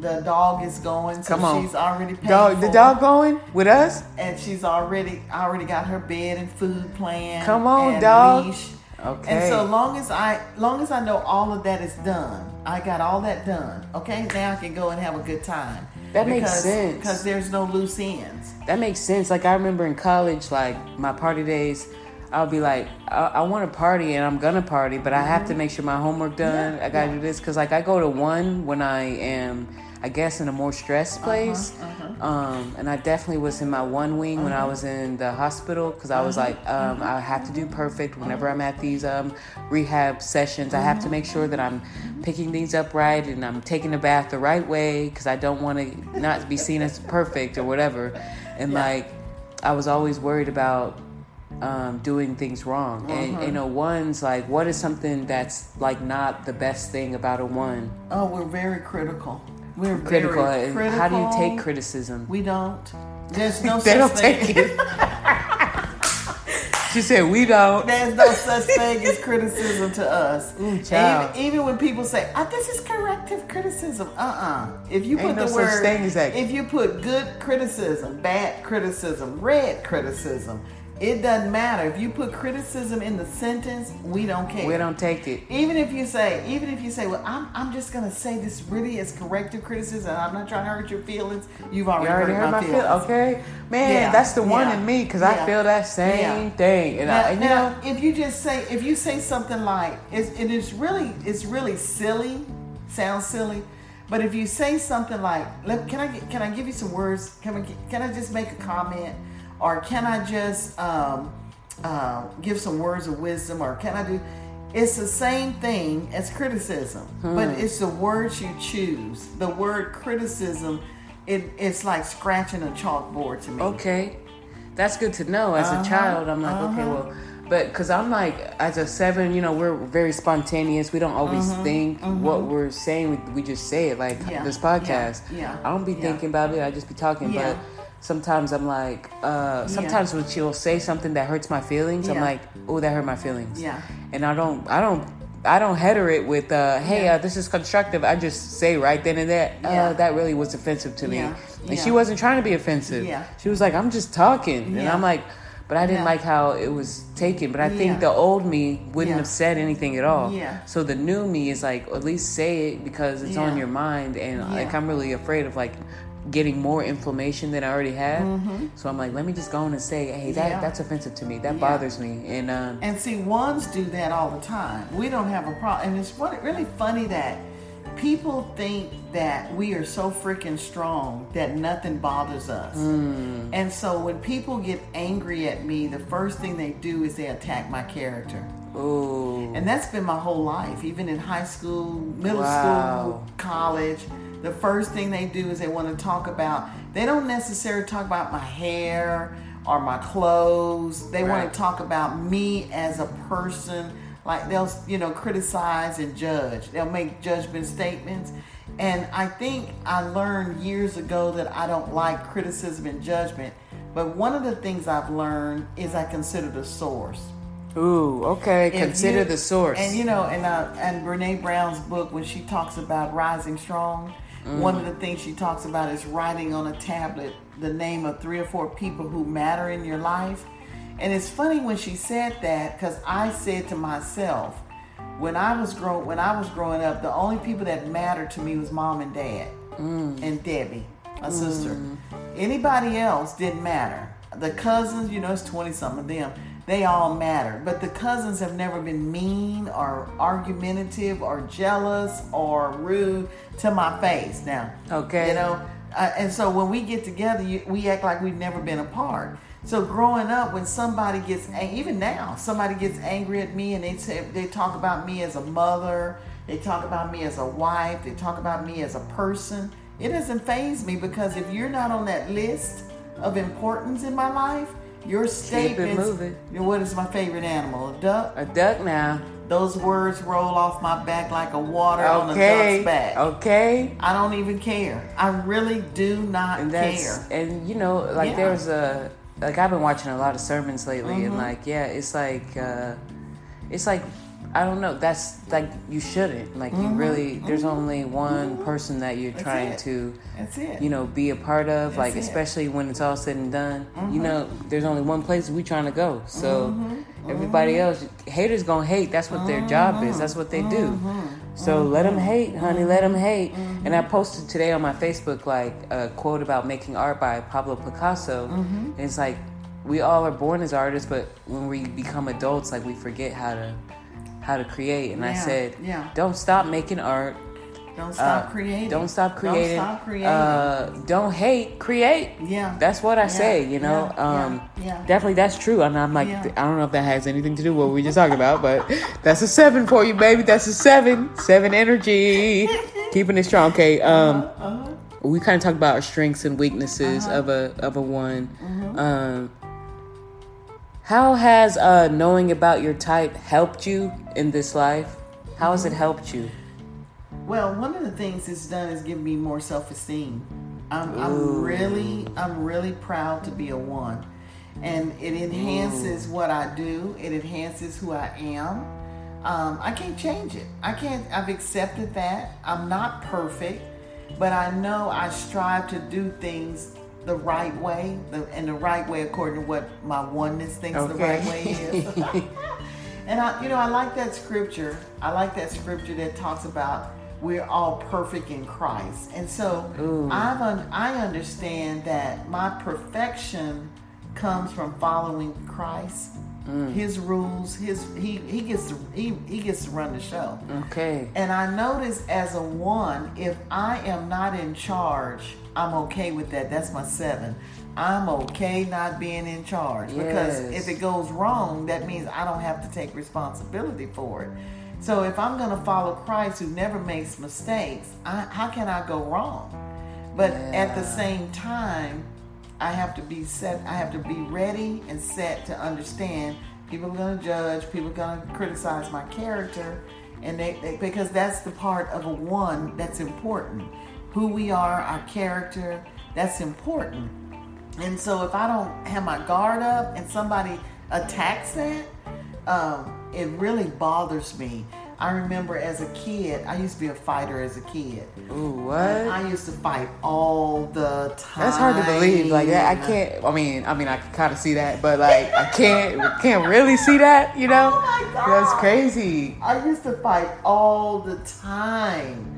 The dog is going, so Come on. she's already paid Dog, the dog going with us? and she's already already got her bed and food plan. Come on, dog. Leash. Okay. And so long as I long as I know all of that is done, I got all that done. Okay, now I can go and have a good time. That makes sense. because there's no loose ends. That makes sense. Like I remember in college, like my party days, I'll be like, I, I want to party and I'm gonna party, but I have to make sure my homework done. Mm-hmm. Yeah, I gotta yeah. do this because like I go to one when I am, I guess, in a more stressed Uh-huh, place. Um, and I definitely was in my one wing when I Uh-huh. was in the hospital because I was like, um, I have to do perfect whenever I'm at these um, rehab sessions. I Uh-huh. have to make sure that I'm picking things up right and I'm taking a bath the right way because I don't want to not be seen as perfect or whatever. And Yeah. like, I was always worried about um, doing things wrong. And you know, one's like, what is something that's like not the best thing about a one? Oh, we're very critical. We're Critical. Critical. How do you take criticism? We don't. There's no they such don't thing. take it. she said, we don't. There's no such thing as criticism to us. Ooh, even, even when people say, "Ah, this is corrective criticism," uh-uh. If you Ain't put no the word, thing as that. if you put good criticism, bad criticism, red criticism, It doesn't matter if you put criticism in the sentence. We don't care. We don't take it. Even if you say, even if you say, well, I'm, I'm just gonna say this really as corrective criticism. I'm not trying to hurt your feelings. You've already, You already hurt, heard my my feelings. feel. Okay, man, Yeah, that's the one yeah, in me because yeah, I feel that same thing, and, I, Now, and you now, know, if you just say, if you say something like, it's, it is really, it's really silly, sounds silly, but if you say something like, can I, can I give you some words? Can I, can I just make a comment, or can I just um, uh, give some words of wisdom, or can I do? It's the same thing as criticism, but it's the words you choose. The word criticism, it, it's like scratching a chalkboard to me. okay, that's good to know. As Uh-huh, a child, I'm like, okay, well, but because I'm like, as a seven, you know, we're very spontaneous. We don't always think what we're saying. We, we just say it, like Mm-hmm, Yeah, this podcast. yeah, yeah, I don't be yeah. thinking about it. I just be talking, but. Sometimes I'm like, uh, sometimes when she'll say something that hurts my feelings, I'm like, oh, that hurt my feelings. Yeah. And I don't, I don't, I don't header it with, uh, hey, Yeah. uh, this is constructive. I just say right then and there, Yeah. uh, that really was offensive to me. Yeah. And Yeah. she wasn't trying to be offensive. Yeah. She was like, I'm just talking. And I'm like, but I didn't Yeah. like how it was taken. But I think Yeah. the old me wouldn't Yeah. have said anything at all. Yeah. So the new me is like, at least say it because it's on your mind. And like, I'm really afraid of like getting more inflammation than I already had. So I'm like, let me just go on and say, hey, that, Mm-hmm. Yeah. that's offensive to me. That Yeah. bothers me. And, um, And see, ones do that all the time. We don't have a problem. And it's really funny that people think that we are so freaking strong that nothing bothers us. And so when people get angry at me, the first thing they do is they attack my character. ooh. And that's been my whole life, even in high school, middle Wow. school, college. The first thing they do is they want to talk about, they don't necessarily talk about my hair or my clothes. They want to talk about me as a person. Like they'll, you know, criticize and judge. They'll make judgment statements. And I think I learned years ago that I don't like criticism and judgment. But one of the things I've learned is I consider the source. Ooh, okay. If Consider you- the source. And you know, and uh, and Brene Brown's book when she talks about rising strong, one of mm. the things she talks about is writing on a tablet the name of three or four people who matter in your life. And it's funny when she said that because I said to myself, when I was grow when I was growing up, the only people that mattered to me was mom and dad mm. and Debbie, my mm. sister. Anybody else didn't matter. The cousins, you know, it's twenty some of them. They all matter, but the cousins have never been mean or argumentative or jealous or rude to my face. Now, Okay. you know, uh, and so when we get together, you, we act like we've never been apart. So growing up, when somebody gets, even now, somebody gets angry at me and they say, they talk about me as a mother, they talk about me as a wife, they talk about me as a person. It doesn't phase me because if you're not on that list of importance in my life, your statements. moving. You know, what is my favorite animal? A duck. a duck now. Those words roll off my back like a water on a duck's back. Okay. I don't even care. I really do not and care. and you know like Yeah. there's a like I've been watching a lot of sermons lately Mm-hmm. and like yeah it's like uh it's like I don't know that's like you shouldn't like you really there's only one person that you're Mm-hmm. That's trying it. to That's it. you know be a part of like it. Mm-hmm. especially when it's all said and done you know there's only one place we trying to go so Mm-hmm. everybody else haters gonna hate that's what their job is that's what they do Mm-hmm. so let them hate honey let them hate and i posted today on my facebook like a quote about making art by pablo picasso Mm-hmm. and it's like we all are born as artists but when we become adults like we forget how to how to create and i said yeah. don't stop making art don't stop uh, creating. Don't stop creating. Don't stop creating. Uh, don't hate. Create. Yeah. That's what I Yeah, say. You know. yeah, um, yeah, yeah. Definitely, that's true. And I'm like, Yeah. I don't know if that has anything to do with what we just talked about, but that's a seven for you, baby. That's a seven. Seven energy. Keeping it strong. Okay. Um, uh-huh. we kind of talked about our strengths and weaknesses of a of a one. Mm-hmm. Um, how has uh, knowing about your type helped you in this life? How has it Mm-hmm. helped you? Well, one of the things it's done is give me more self-esteem. I'm, I'm really, I'm really proud to be a one, and it enhances what I do. It enhances who I am. Um, I can't change it. I can't. I've accepted that. I'm not perfect, but I know I strive to do things the right way, the, and the right way according to what my oneness thinks the right way is. and I, you know, I like that scripture. I like that scripture that talks about we're all perfect in Christ. And so I've un- I understand that my perfection comes from following Christ. Mm. His rules, his he he gets to he, he gets to run the show. Okay. And I notice as a one, if I am not in charge, I'm okay with that. That's my seven. I'm okay not being in charge because if it goes wrong, that means I don't have to take responsibility for it. So if I'm going to follow Christ who never makes mistakes, I, how can I go wrong? But at the same time, I have to be set. I have to be ready and set to understand. People are going to judge. People are going to criticize my character, and they, they because that's the part of a one that's important. Who we are, our character, that's important. And so if I don't have my guard up and somebody attacks that, um, it really bothers me. I remember as a kid, I used to be a fighter as a kid. Ooh, what? I used to fight all the time. That's hard to believe. Like that, I can't. I mean, I mean, I can kind of see that, but like, I can't, can't really see that. You know, Oh my God. that's crazy. I used to fight all the time.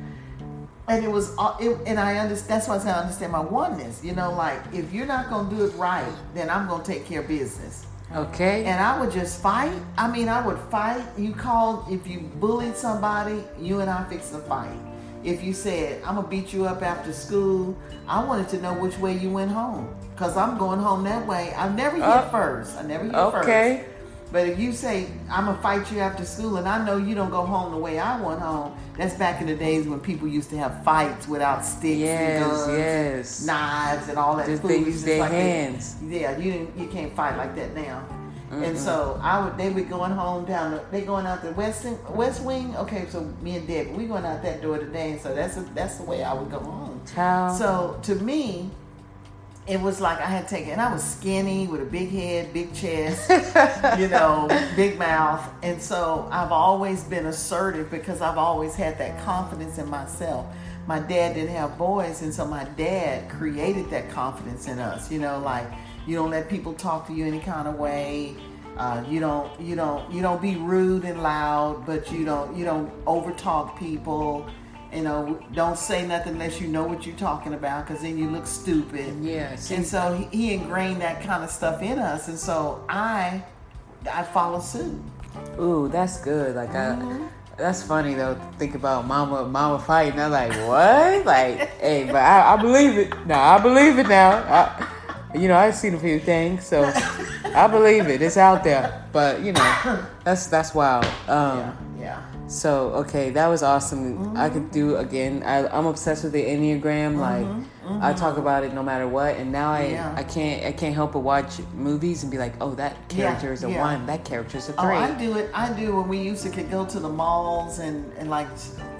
And it was, uh, it, and I understand. That's why I say I understand my oneness. You know, like if you're not gonna do it right, then I'm gonna take care of business. Okay. And I would just fight. I mean, I would fight. You called if you bullied somebody, you and I fix the fight. If you said I'm gonna beat you up after school, I wanted to know which way you went home because I'm going home that way. I never hit Oh. first. I never hit Okay. first. But if you say I'm gonna fight you after school, and I know you don't go home the way I went home, that's back in the days when people used to have fights without sticks Yes, and guns, yes. knives, and all that. Just they use their like they- hands. yeah, you didn't, you can't fight like that now. And so I would, they would going home down, the, they going out the west west wing. Okay, so me and Deb, we going out that door today, and so that's that's the way I would go home. Child. So to me, it was like I had taken, and I was skinny with a big head, big chest, you know, big mouth, and so I've always been assertive because I've always had that confidence in myself. My dad didn't have boys, and so my dad created that confidence in us. You know, like you don't let people talk to you any kind of way. Uh, you don't, you don't, you don't be rude and loud, but you don't, you don't overtalk people. You know, don't say nothing unless you know what you're talking about, because then you look stupid. Yeah, and so he, he ingrained that kind of stuff in us, and so I, I follow suit. Ooh, that's good. Like Mm-hmm. I. That's funny though. Think about mama, mama fighting. I'm like, what? Like, hey, but I, I believe it. Now I believe it now. I, you know, I've seen a few things, so I believe it. It's out there. But you know, that's that's wild. Um, yeah. So okay, that was awesome. I could do again. I, I'm obsessed with the enneagram. Like I talk about it no matter what, and now I Mm-hmm. Yeah. I can't I can't help but watch movies and be like, oh, that character is a yeah. one. That character is a Oh, three. I do it. I do when we used to go to the malls and and like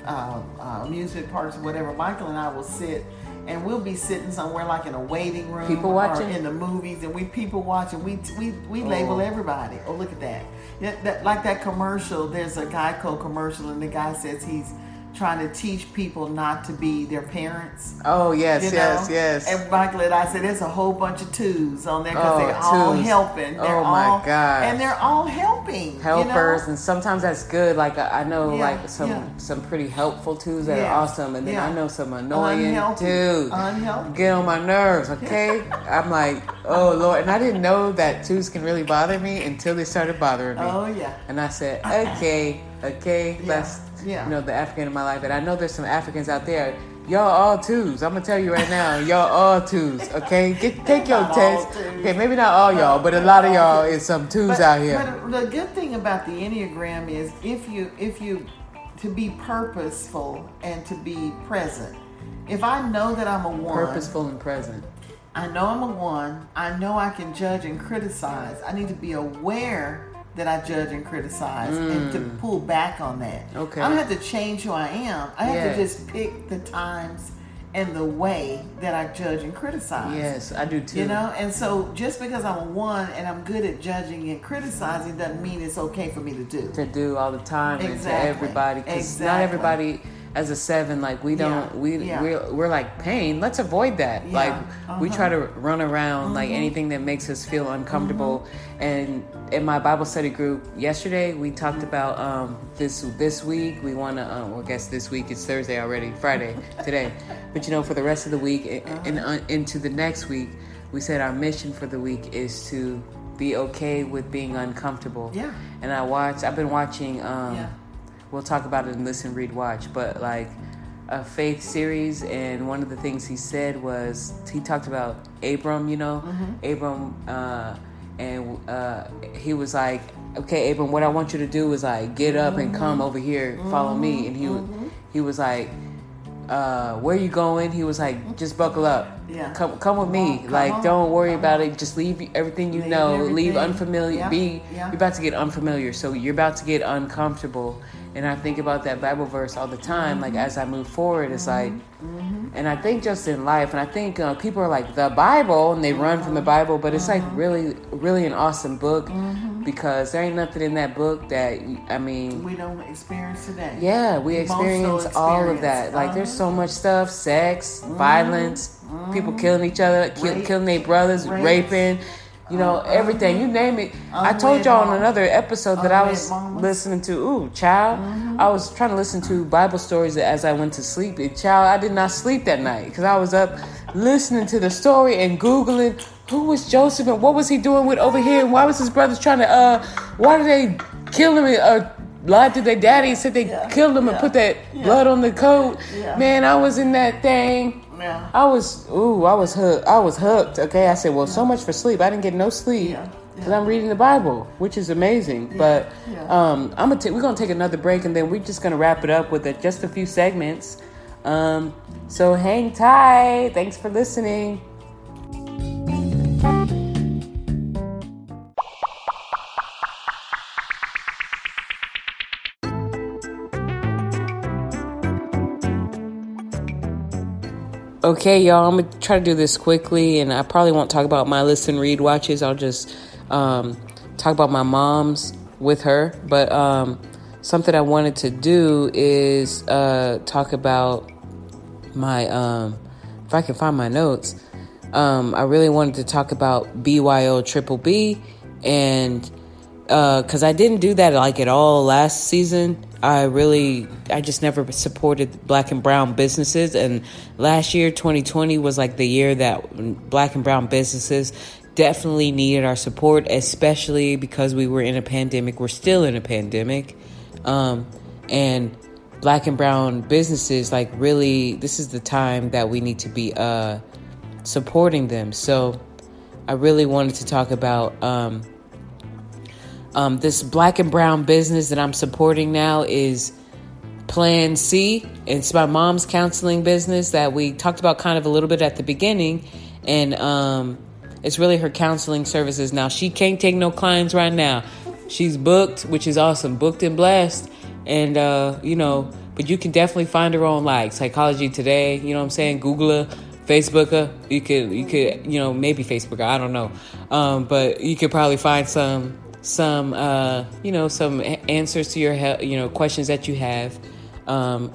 uh, uh, amusement parks or whatever. Michael and I will sit. And we'll be sitting somewhere like in a waiting room, People watching? in the movies, and we people watching. We we we label Oh. everybody. Oh, look at that. That! Like that commercial. There's a Geico commercial, and the guy says he's trying to teach people not to be their parents. oh yes, You know? yes, yes. And Michael I said, there's a whole bunch of twos on there because Oh, they're all helping. They're Oh, my all, gosh. And they're all helping. you helpers know? and sometimes that's good like i, I know Yeah, like some yeah. some pretty helpful twos that Yeah, are awesome and then i know some annoying Unhealthy. twos Unhealthy. get on my nerves okay i'm like oh lord and i didn't know that twos can really bother me until they started bothering me Oh, yeah. and i said okay okay let's yeah. you know the african in my life and i know there's some africans out there Y'all all twos. I'm gonna tell you right now. Y'all all twos. Okay, get take your test. Okay, maybe not all y'all, but a lot of y'all is some twos But, out here. but the good thing about the Enneagram is if you if you to be purposeful and to be present. If I know that I'm a one, Purposeful and present. I know I'm a one. I know I can judge and criticize. I need to be aware that I judge and criticize and to pull back on that. Mm. Okay. I don't have to change who I am. I have Yeah. to just pick the times and the way that I judge and criticize. Yes, I do too. You know, and so just because I'm a one and I'm good at judging and criticizing doesn't mean it's okay for me to do. to do all the time and to everybody because not everybody as a seven, like we don't, Yeah, we yeah. we're, we're like pain. Let's avoid that. Yeah, Like we uh-huh. try to run around like anything that makes us feel uncomfortable. And in my Bible study group yesterday, we talked about um, this this week. We want to, um, well, I guess this week it's Thursday already, Friday today. But you know, for the rest of the week and, and uh, into the next week, we said our mission for the week is to be okay with being uncomfortable. Yeah. And I watched. I've been watching. Um, Yeah. We'll talk about it in listen, read, watch. But like a faith series, and one of the things he said was he talked about Abram. You know, Abram, uh, and uh, he was like, "Okay, Abram, what I want you to do is like get up and come over here, follow me." And he he was like. Uh, where you going? He was like, just buckle up. Yeah. Come, come with me. Come like, on, don't worry about it. Just leave everything you Leave know. Leave unfamiliar. Yeah, Be yeah. you're about to get unfamiliar, so you're about to get uncomfortable. And I think about that Bible verse all the time. Like mm-hmm. as I move forward, it's like, mm-hmm. and I think just in life, and I think uh, people are like the Bible, and they run from the Bible, but it's like mm-hmm. really, really an awesome book because there ain't nothing in that book that I mean. We don't experience today. Yeah, we Most experience so all of experience. that. Like, there's Uh-huh. so much stuff: sex, violence, people killing each other, kill, Rape. killing their brothers, Rape. raping. You know, everything. You name it. I told y'all on another episode that I was mamas. listening to. Ooh, child! I was trying to listen to Bible stories as I went to sleep. And child, I did not sleep that night because I was up listening to the story and googling who was Joseph and what was he doing with over here and why was his brothers trying to uh why did they kill him and uh lied to their daddy and said they Yeah, killed him and put that yeah. blood on the coat. Yeah. Man, I was in that thing. Yeah. I was ooh, I was hooked. I was hooked. Okay, I said, well, so much for sleep. I didn't get no sleep Yeah, because yeah. I'm reading the Bible, which is amazing. But yeah. um, I'm gonna ta- we're gonna take another break and then we're just gonna wrap it up with a, just a few segments. Um, so hang tight. Thanks for listening. Okay, y'all, I'm gonna try to do this quickly, and I probably won't talk about my listen, read, watches. I'll just um, talk about my mom's with her. But um, something I wanted to do is uh, talk about my, um, if I can find my notes, um, I really wanted to talk about BYO Triple B, and because I didn't do that like at all last season. I really, I just never supported black and brown businesses. And last year, 2020, was like the year that black and brown businesses definitely needed our support, especially because we were in a pandemic. We're still in a pandemic. Um, and black and brown businesses, like, really, this is the time that we need to be uh, supporting them. So I really wanted to talk about. Um, um, this black and brown business that I'm supporting now is Plan C. It's my mom's counseling business that we talked about kind of a little bit at the beginning. And um, it's really her counseling services now. She can't take no clients right now. She's booked, which is awesome, booked and blessed. And, uh, you know, but you can definitely find her on like Psychology Today, you know what I'm saying? Google her. Facebook her. You could, you could, you know, maybe Facebook her. I don't know, um, but you could probably find some, some, uh, you know, some answers to your, you know, questions that you have. Um,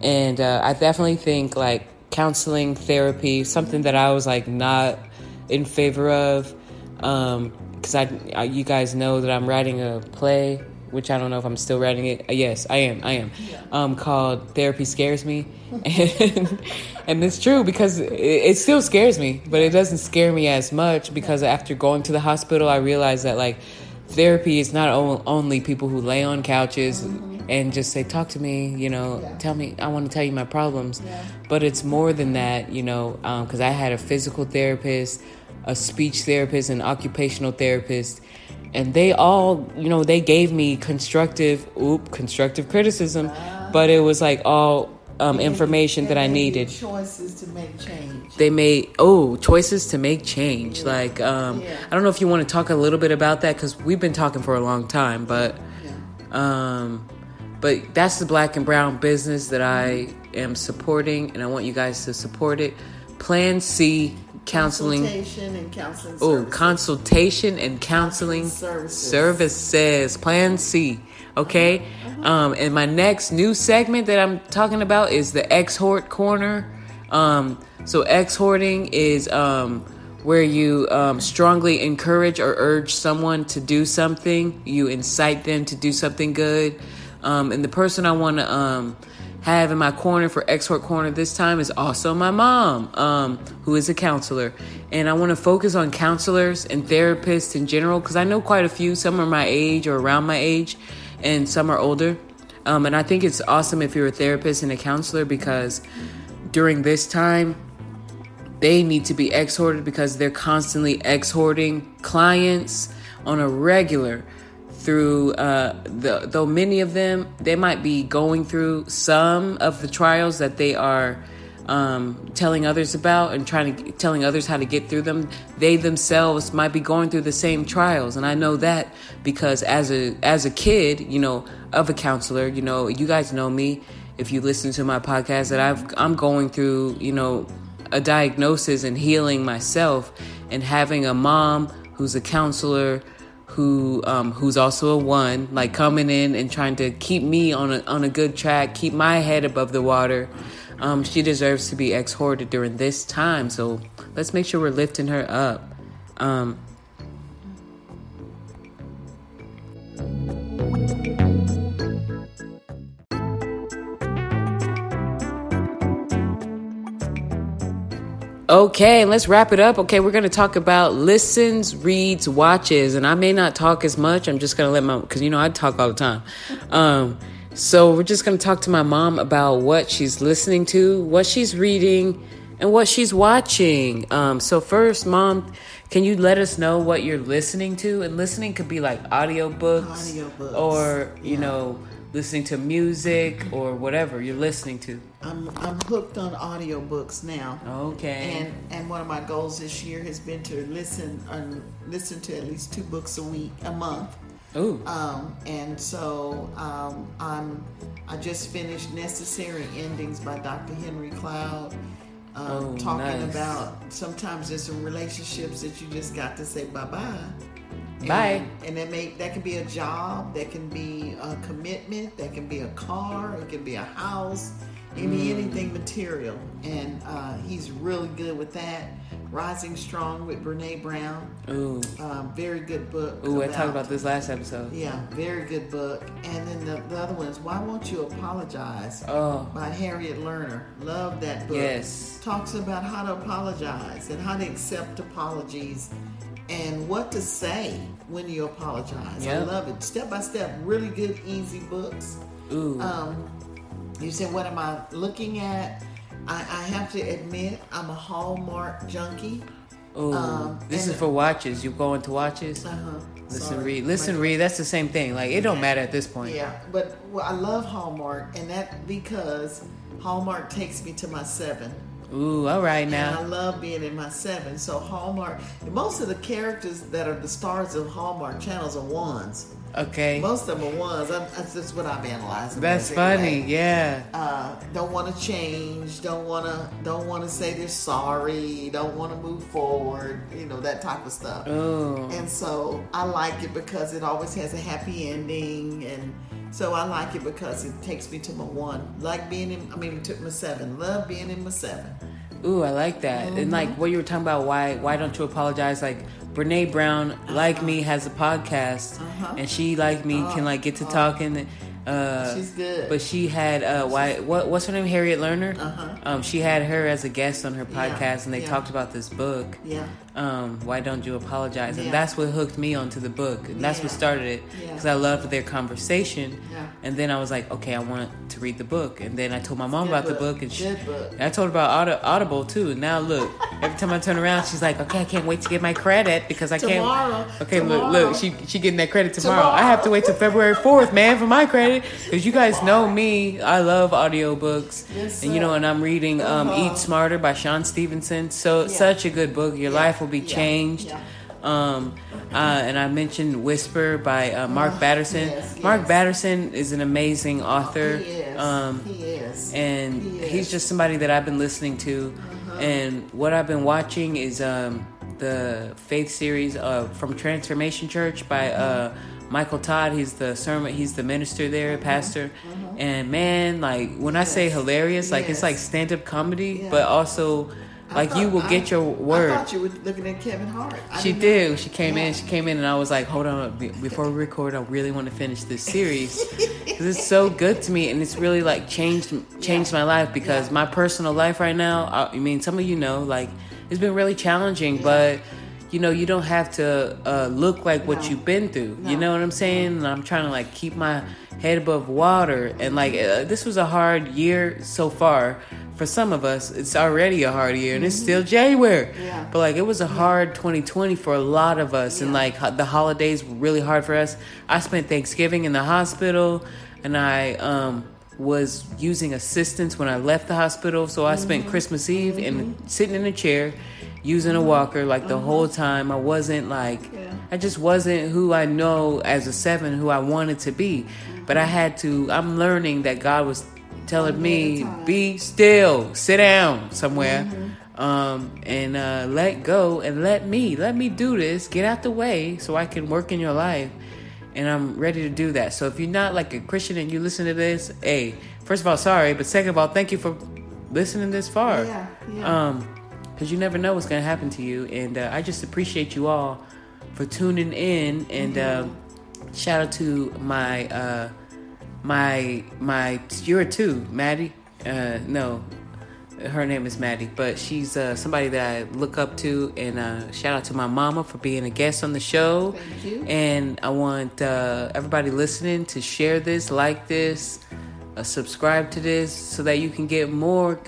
and uh, I definitely think like counseling, therapy, something that I was like not in favor of, because I, I, you guys know that I'm writing a play, which I don't know if I'm still writing it. Uh, Yes, I am. I am. Um, called Therapy Scares Me, and and it's true because it, it still scares me, but it doesn't scare me as much because after going to the hospital, I realized that like therapy is not only people who lay on couches and just say talk to me you know Yeah. tell me i want to tell you my problems Yeah. but it's more than that you know um, because i had a physical therapist a speech therapist an occupational therapist and they all you know they gave me constructive oop constructive criticism ah. but it was like all um, information that i And they give needed Choices to make change. they made oh choices to make change. Like um Yeah. i don't know if you want to talk a little bit about that because we've been talking for a long time but um but that's the black and brown business that i am supporting and i want you guys to support it. Plan c counseling. Consultation and counseling oh consultation and counseling Services. services. Plan c okay Um, and my next new segment that I'm talking about is the exhort corner. Um, so exhorting is um, where you um, strongly encourage or urge someone to do something. You incite them to do something good. Um, and the person I want to um, have in my corner for exhort corner this time is also my mom, um, who is a counselor. And I want to focus on counselors and therapists in general because I know quite a few. Some are my age or around my age, and some are older. Um, and I think it's awesome if you're a therapist and a counselor because during this time, they need to be exhorted because they're constantly exhorting clients on a regular through uh, the, though many of them they might be going through some of the trials that they are um, telling others about and trying to telling others how to get through them they themselves might be going through the same trials and i know that because as a as a kid you know of a counselor you know you guys know me if you listen to my podcast that i've i'm going through you know a diagnosis and healing myself and having a mom who's a counselor who um, who's also a one, like coming in and trying to keep me on a on a good track, keep my head above the water. Um, she deserves to be exhorted during this time. So let's make sure we're lifting her up. Um, Okay, let's wrap it up. Okay, we're going to talk about listens, reads, watches, and I may not talk as much. I'm just going to let my because you know I talk all the time. Um, so we're just going to talk to my mom about what she's listening to, what she's reading, and what she's watching. Um, so first, mom, can you let us know what you're listening to? And listening could be like audiobooks, Audiobooks, or you yeah. know, listening to music or whatever you're listening to. I'm I'm hooked on audiobooks now. Okay. And and one of my goals this year has been to listen um, listen to at least two books a week a month. Ooh. Um, and so um, I'm I just finished Necessary Endings by Dr. Henry Cloud. Um, Oh, talking nice. about sometimes there's some relationships that you just got to say bye bye. Bye. And, and that may that can be a job, that can be a commitment, that can be a car, it can be a house, can Mm. anything material. And uh, he's really good with that. Rising Strong with Brene Brown, Ooh. um, very good book. Ooh, I talked about this last episode. Yeah, very good book. And then the, the other one is Why Won't You Apologize Oh, by Harriet Lerner. Love that book. Yes. Talks about how to apologize and how to accept apologies and what to say when you apologize. I love it. Step by step, really good, easy books. ooh. Um, you said, What am I looking at? I, I have to admit, I'm a Hallmark junkie. ooh. um, this is for watches. You go into watches? Uh-huh. Listen, Sorry. read. Listen, My- read. That's the same thing. Like, it don't matter at this point. Yeah, but well, I love Hallmark, and that because Hallmark takes me to my seven. Ooh, all right now. And I love being in my seven. So Hallmark, most of the characters that are the stars of Hallmark channels are ones. Okay. Most of them are ones. I'm, that's just what I've analyzing. That's funny. Yeah. Uh, don't want to change. Don't want to. Don't want to say they're sorry. Don't want to move forward. You know that type of stuff. Ooh. And so I like it because it always has a happy ending, and so I like it because it takes me to my one. Like being in, I mean, it took my seven. Love being in my seven. Ooh, I like that. And like Mm-hmm. what you were talking about, why why don't you apologize? Like Brene Brown, like me, has a podcast, Uh-huh. and she like me can like get to talking. Uh, She's good. But she had uh, why what what's her name? Harriet Lerner. Uh-huh. Um, she had her as a guest on her Yeah, podcast, and they yeah. talked about this book. Yeah. Um, why don't you apologize? And Yeah. that's what hooked me onto the book, and that's what started it Yeah. because I loved their conversation. Yeah. And then I was like, okay, I want to read the book, and then I told my mom Good about the book. book, and she, Good book. and I told her about Audi- Audible too. And now look, every time I turn around, she's like, "Okay, I can't wait to get my credit because I Tomorrow. can't." Okay, Tomorrow. look, look, she she getting that credit tomorrow. I have to wait till February fourth, man, for my credit because you guys know me. I love audiobooks, Yes, and you know, and I'm reading um, Uh-huh. "Eat Smarter" by Shawn Stevenson. So Yeah. such a good book. Your Yeah. life will be changed. Yeah. Um, uh, and I mentioned Whisper by uh, Mark Oh, Batterson. yes, Mark yes. Batterson is an amazing author. He is. Um, he is. and He he's just somebody that I've been listening to. Uh-huh. And what I've been watching is um, the faith series uh, from Transformation Church by uh, Michael Todd. He's the sermon. He's the minister there, pastor. And man, like when I say hilarious, like it's like stand up comedy, Yeah. but also I like you will I- get your word. I thought you were looking at Kevin Hart. I She didn't know. She came Yeah. in. She came in, and I was like, "Hold on, before we record, I really want to finish this series because it's so good to me, and it's really like changed changed my life because Yeah. my personal life right now. I, I mean, some of you know, like it's been really challenging, but you know, you don't have to uh, look like what you've been through. You know what I'm saying? And I'm trying to like keep my head above water, and like uh, this was a hard year so far. For some of us, it's already a hard year, and it's still January. Mm-hmm. Yeah. But like it was a hard 2020 for a lot of us, and like the holidays were really hard for us. I spent Thanksgiving in the hospital, and I um, was using assistance when I left the hospital. So I Mm-hmm. spent Christmas Eve and sitting in a chair, using a walker like the whole time. I wasn't like Mm-hmm. Yeah. I just wasn't who I know as a seven, who I wanted to be. But I had to. I'm learning that God was telling me, day at a time. be still, sit down somewhere, Mm-hmm. um, and uh, let go and let me, let me do this. Get out the way so I can work in your life. And I'm ready to do that. So if you're not like a Christian and you listen to this, hey, first of all, sorry, but second of all, thank you for listening this far. Yeah, yeah. Um, because you never know what's gonna happen to you, and uh, I just appreciate you all for tuning in. And Mm-hmm. um, shout out to my uh, my my you're too, Maddie. Uh, no, her name is Maddie, but she's uh, somebody that I look up to. And uh, shout out to my mama for being a guest on the show. Thank you. And I want uh, everybody listening to share this, like this, uh, subscribe to this, so that you can get more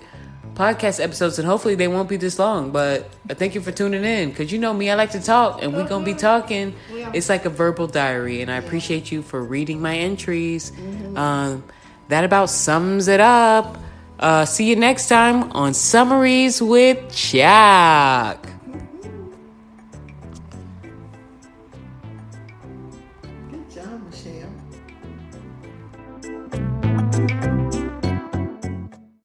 podcast episodes. And hopefully they won't be this long. But thank you for tuning in, because you know me, I like to talk, and we're gonna be talking. It's like a verbal diary, and I appreciate you for reading my entries. Mm-hmm. Um, that about sums it up. Uh, see you next time on Summaries with Chuck.